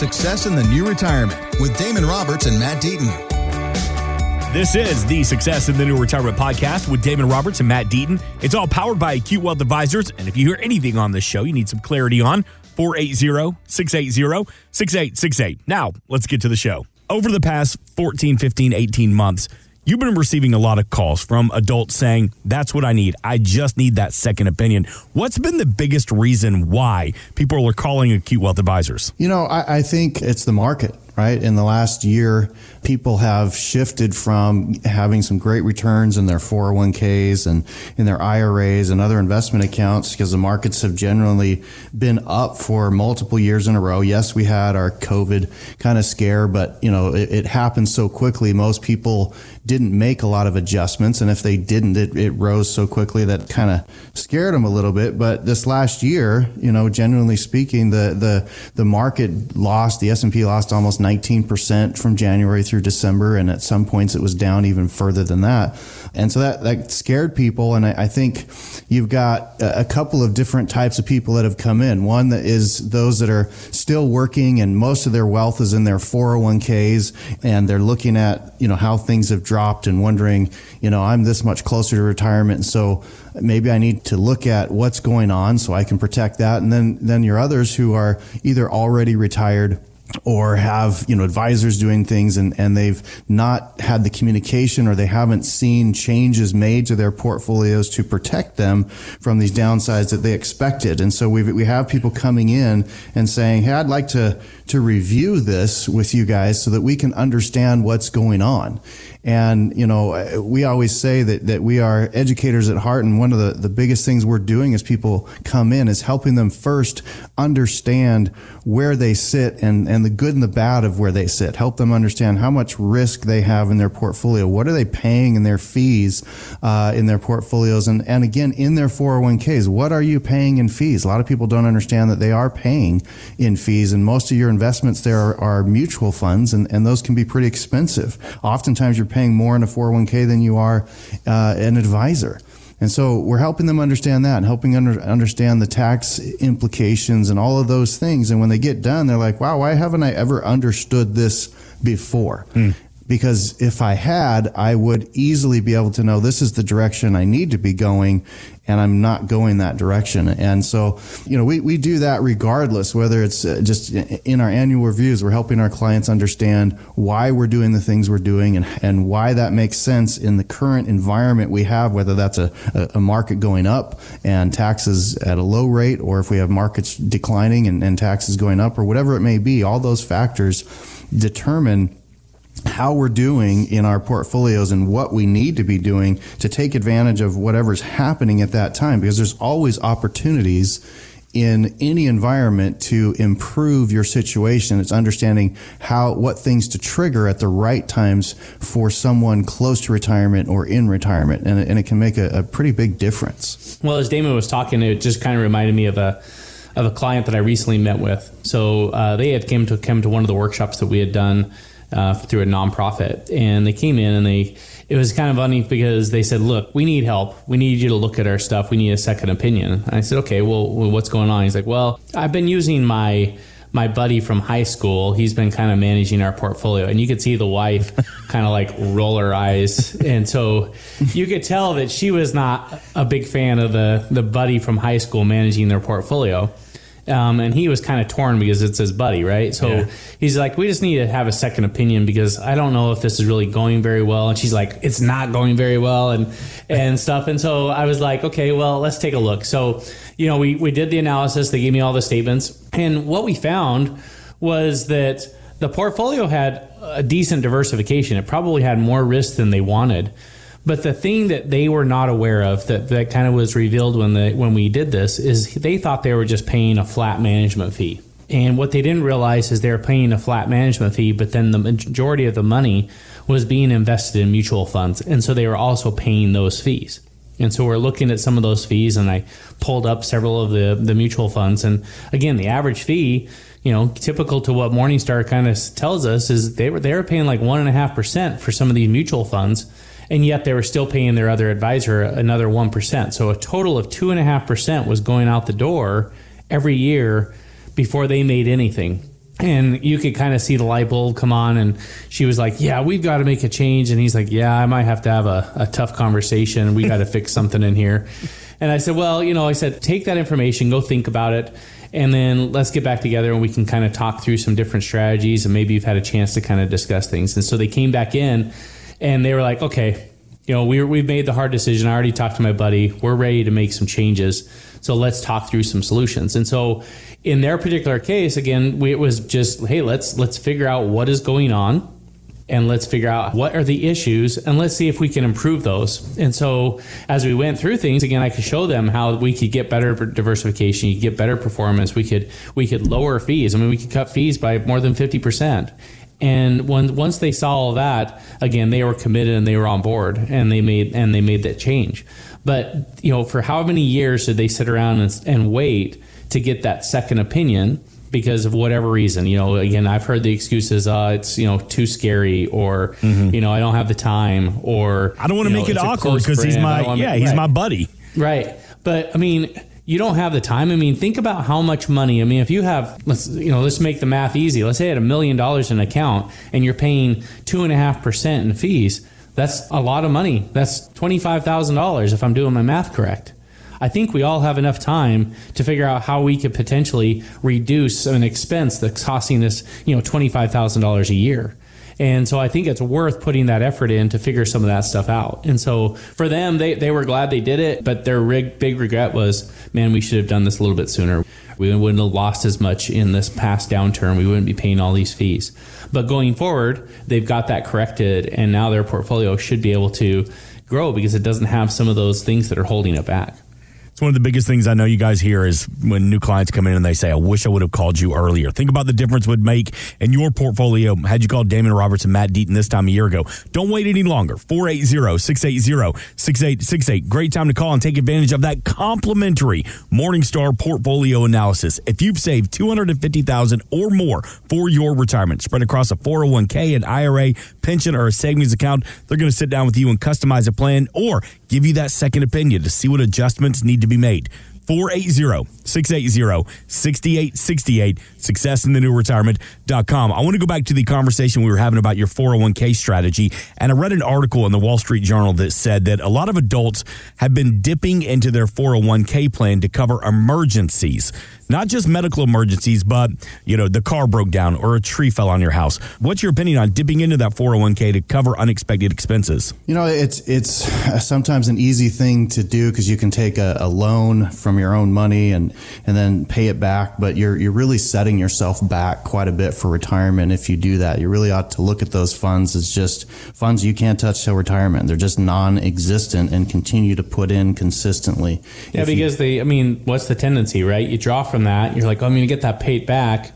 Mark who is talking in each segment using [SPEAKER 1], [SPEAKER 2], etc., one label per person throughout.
[SPEAKER 1] Success in the New Retirement with Damon Roberts and Matt Deaton.
[SPEAKER 2] This is the Success in the New Retirement podcast with Damon Roberts and Matt Deaton. It's all powered by Acute Wealth Advisors. And if you hear anything on this show you need some clarity on, 480 680 6868. Now, let's get to the show. Over the past 14, 15, 18 months, you've been receiving a lot of calls from adults saying, That's what I need. I just need that second opinion. What's been the biggest reason why people are calling Acute Wealth Advisors?
[SPEAKER 3] You know, I, I think it's the market right? In the last year, people have shifted from having some great returns in their 401ks and in their IRAs and other investment accounts because the markets have generally been up for multiple years in a row. Yes, we had our COVID kind of scare, but you know, it, it happened so quickly. Most people didn't make a lot of adjustments. And if they didn't, it, it rose so quickly that kind of scared them a little bit. But this last year, you know, generally speaking, the, the, the market lost, the S&P lost almost 19% from January through December. And at some points it was down even further than that. And so that, that scared people. And I, I think you've got a, couple of different types of people that have come in. One that is those that are still working and most of their wealth is in their 401ks and they're looking at, you know, how things have dropped and wondering, you know, I'm this much closer to retirement. So maybe I need to look at what's going on so I can protect that. And then, then your others who are either already retired or have you know advisors doing things and, and they've not had the communication or they haven't seen changes made to their portfolios to protect them from these downsides that they expected and so we we have people coming in and saying hey I'd like to to review this with you guys so that we can understand what's going on and, you know, we always say that, that we are educators at heart. And one of the, the biggest things we're doing as people come in is helping them first understand where they sit and, and the good and the bad of where they sit. Help them understand how much risk they have in their portfolio. What are they paying in their fees uh, in their portfolios? And, and again, in their 401ks, what are you paying in fees? A lot of people don't understand that they are paying in fees. And most of your investments there are, are mutual funds, and, and those can be pretty expensive. Oftentimes, you're paying more in a 401k than you are uh, an advisor. And so we're helping them understand that and helping under, understand the tax implications and all of those things. And when they get done, they're like, wow, why haven't I ever understood this before? Mm because if I had, I would easily be able to know this is the direction I need to be going and I'm not going that direction. And so, you know, we, we do that regardless, whether it's uh, just in our annual reviews, we're helping our clients understand why we're doing the things we're doing and, and why that makes sense in the current environment we have, whether that's a, a market going up and taxes at a low rate, or if we have markets declining and, and taxes going up, or whatever it may be, all those factors determine how we're doing in our portfolios and what we need to be doing to take advantage of whatever's happening at that time because there's always opportunities in any environment to improve your situation. It's understanding how, what things to trigger at the right times for someone close to retirement or in retirement. And, and it can make a, a pretty big difference.
[SPEAKER 4] Well, as Damon was talking, it just kind of reminded me of a, of a client that I recently met with. So uh, they had came to come to one of the workshops that we had done uh, through a nonprofit, and they came in and they. It was kind of funny because they said, "Look, we need help. We need you to look at our stuff. We need a second opinion." And I said, "Okay, well, what's going on?" He's like, "Well, I've been using my." my buddy from high school, he's been kind of managing our portfolio, and you could see the wife kind of like roll her eyes, and so you could tell that she was not a big fan of the the buddy from high school managing their portfolio. Um, and he was kind of torn because it's his buddy, right? So yeah. he's like, we just need to have a second opinion because I don't know if this is really going very well. And she's like, it's not going very well, and and stuff. And so I was like, okay, well, let's take a look. So you know, we we did the analysis. They gave me all the statements, and what we found was that the portfolio had a decent diversification. It probably had more risk than they wanted. But the thing that they were not aware of that, that kind of was revealed when the when we did this is they thought they were just paying a flat management fee. And what they didn't realize is they were paying a flat management fee, but then the majority of the money was being invested in mutual funds. And so they were also paying those fees. And so we're looking at some of those fees, and I pulled up several of the, the mutual funds. And again, the average fee, you know, typical to what Morningstar kind of tells us, is they were they were paying like one and a half percent for some of these mutual funds and yet they were still paying their other advisor another 1%. So a total of 2.5% was going out the door every year before they made anything. and you could kind of see the light bulb come on and she was like yeah we've got to make a change and he's like yeah i might have to have a, a tough conversation we got to fix something in here and i said well you know i said take that information go think about it and then let's get back together and we can kind of talk through some different strategies and maybe you've had a chance to kind of discuss things and so they came back in and they were like okay you know we we've made the hard decision i already talked to my buddy we're ready to make some changes so let's talk through some solutions and so in their particular case, again, we, it was just, hey, let's let's figure out what is going on and let's figure out what are the issues and let's see if we can improve those. And so as we went through things, again, I could show them how we could get better diversification, you get better performance, we could we could lower fees. I mean, we could cut fees by more than 50%. And when, once they saw all that, again, they were committed and they were on board and they made and they made that change. But you know, for how many years did they sit around and, and wait to get that second opinion because of whatever reason. You know, again, I've heard the excuses, uh, it's, you know, too scary or, mm-hmm. you know, I don't have the time or
[SPEAKER 2] I don't want to make
[SPEAKER 4] know,
[SPEAKER 2] it awkward because he's my, yeah, he's right. my buddy.
[SPEAKER 4] Right. But I mean, you don't have the time. I mean, think about how much money. I mean, if you have, let's, you know, let's make the math easy. Let's say you had a million dollars in an account and you're paying two and a half percent in fees. That's a lot of money. That's $25,000 if I'm doing my math correct. I think we all have enough time to figure out how we could potentially reduce an expense that's costing us, you know, $25,000 a year. And so I think it's worth putting that effort in to figure some of that stuff out. And so for them, they, they were glad they did it, but their big, big regret was, man, we should have done this a little bit sooner. We wouldn't have lost as much in this past downturn. We wouldn't be paying all these fees. But going forward, they've got that corrected, and now their portfolio should be able to grow because it doesn't have some of those things that are holding it back.
[SPEAKER 2] It's one of the biggest things I know you guys hear is when new clients come in and they say, I wish I would have called you earlier. Think about the difference it would make in your portfolio had you called Damon Roberts and Matt Deaton this time a year ago. Don't wait any longer. 480-680-6868. Great time to call and take advantage of that complimentary Morningstar portfolio analysis. If you've saved 250000 or more for your retirement, spread across a 401k, an IRA, pension, or a savings account, they're going to sit down with you and customize a plan or give you that second opinion to see what adjustments need to be made. 480-680-6868 successinthenewretirement.com i want to go back to the conversation we were having about your 401k strategy and i read an article in the wall street journal that said that a lot of adults have been dipping into their 401k plan to cover emergencies not just medical emergencies, but you know the car broke down or a tree fell on your house. What's your opinion on dipping into that 401k to cover unexpected expenses?
[SPEAKER 3] You know, it's it's sometimes an easy thing to do because you can take a, a, loan from your own money and and then pay it back, but you're you're really setting yourself back quite a bit for retirement if you do that. You really ought to look at those funds as just funds you can't touch till retirement. They're just non-existent and continue to put in consistently.
[SPEAKER 4] Yeah, because you, they I mean, what's the tendency, right? You draw from that. You're like, oh, I'm going to get that paid back,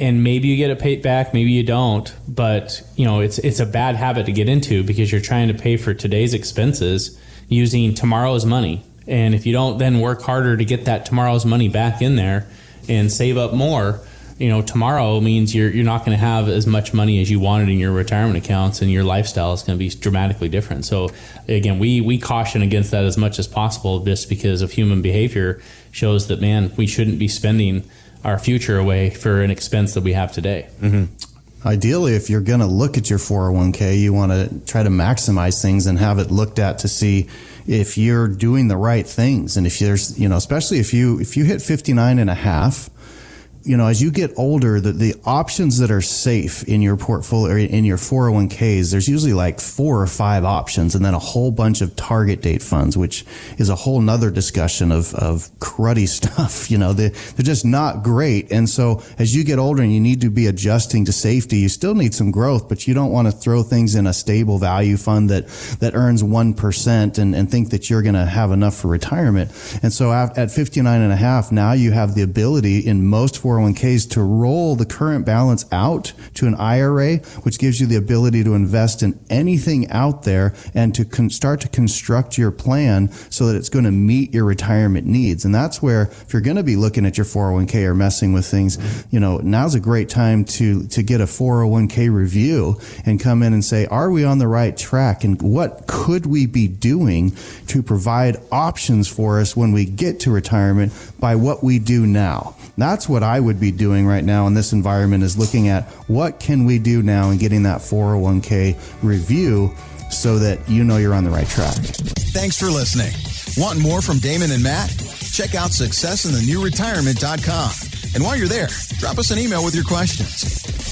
[SPEAKER 4] and maybe you get it paid back, maybe you don't. But you know, it's it's a bad habit to get into because you're trying to pay for today's expenses using tomorrow's money. And if you don't then work harder to get that tomorrow's money back in there and save up more, you know, tomorrow means you're you're not going to have as much money as you wanted in your retirement accounts, and your lifestyle is going to be dramatically different. So, again, we we caution against that as much as possible, just because of human behavior shows that man, we shouldn't be spending our future away for an expense that we have today.
[SPEAKER 3] Mm-hmm. Ideally, if you're going to look at your 401k, you want to try to maximize things and have it looked at to see if you're doing the right things. And if there's, you know, especially if you, if you hit 59 and a half, you know, as you get older, the, the options that are safe in your portfolio, in your 401ks, there's usually like four or five options and then a whole bunch of target date funds, which is a whole nother discussion of, of cruddy stuff. You know, they, they're just not great. And so as you get older and you need to be adjusting to safety, you still need some growth, but you don't want to throw things in a stable value fund that, that earns 1% and, and think that you're going to have enough for retirement. And so at, at 59 and a half, now you have the ability in most 401 401ks to roll the current balance out to an IRA, which gives you the ability to invest in anything out there and to con- start to construct your plan so that it's going to meet your retirement needs. And that's where, if you're going to be looking at your 401k or messing with things, you know, now's a great time to, to get a 401k review and come in and say, are we on the right track? And what could we be doing to provide options for us when we get to retirement by what we do now? That's what I would be doing right now in this environment is looking at what can we do now and getting that 401k review so that you know you're on the right track.
[SPEAKER 1] Thanks for listening. Want more from Damon and Matt? Check out successinthenewretirement.com. And while you're there, drop us an email with your questions.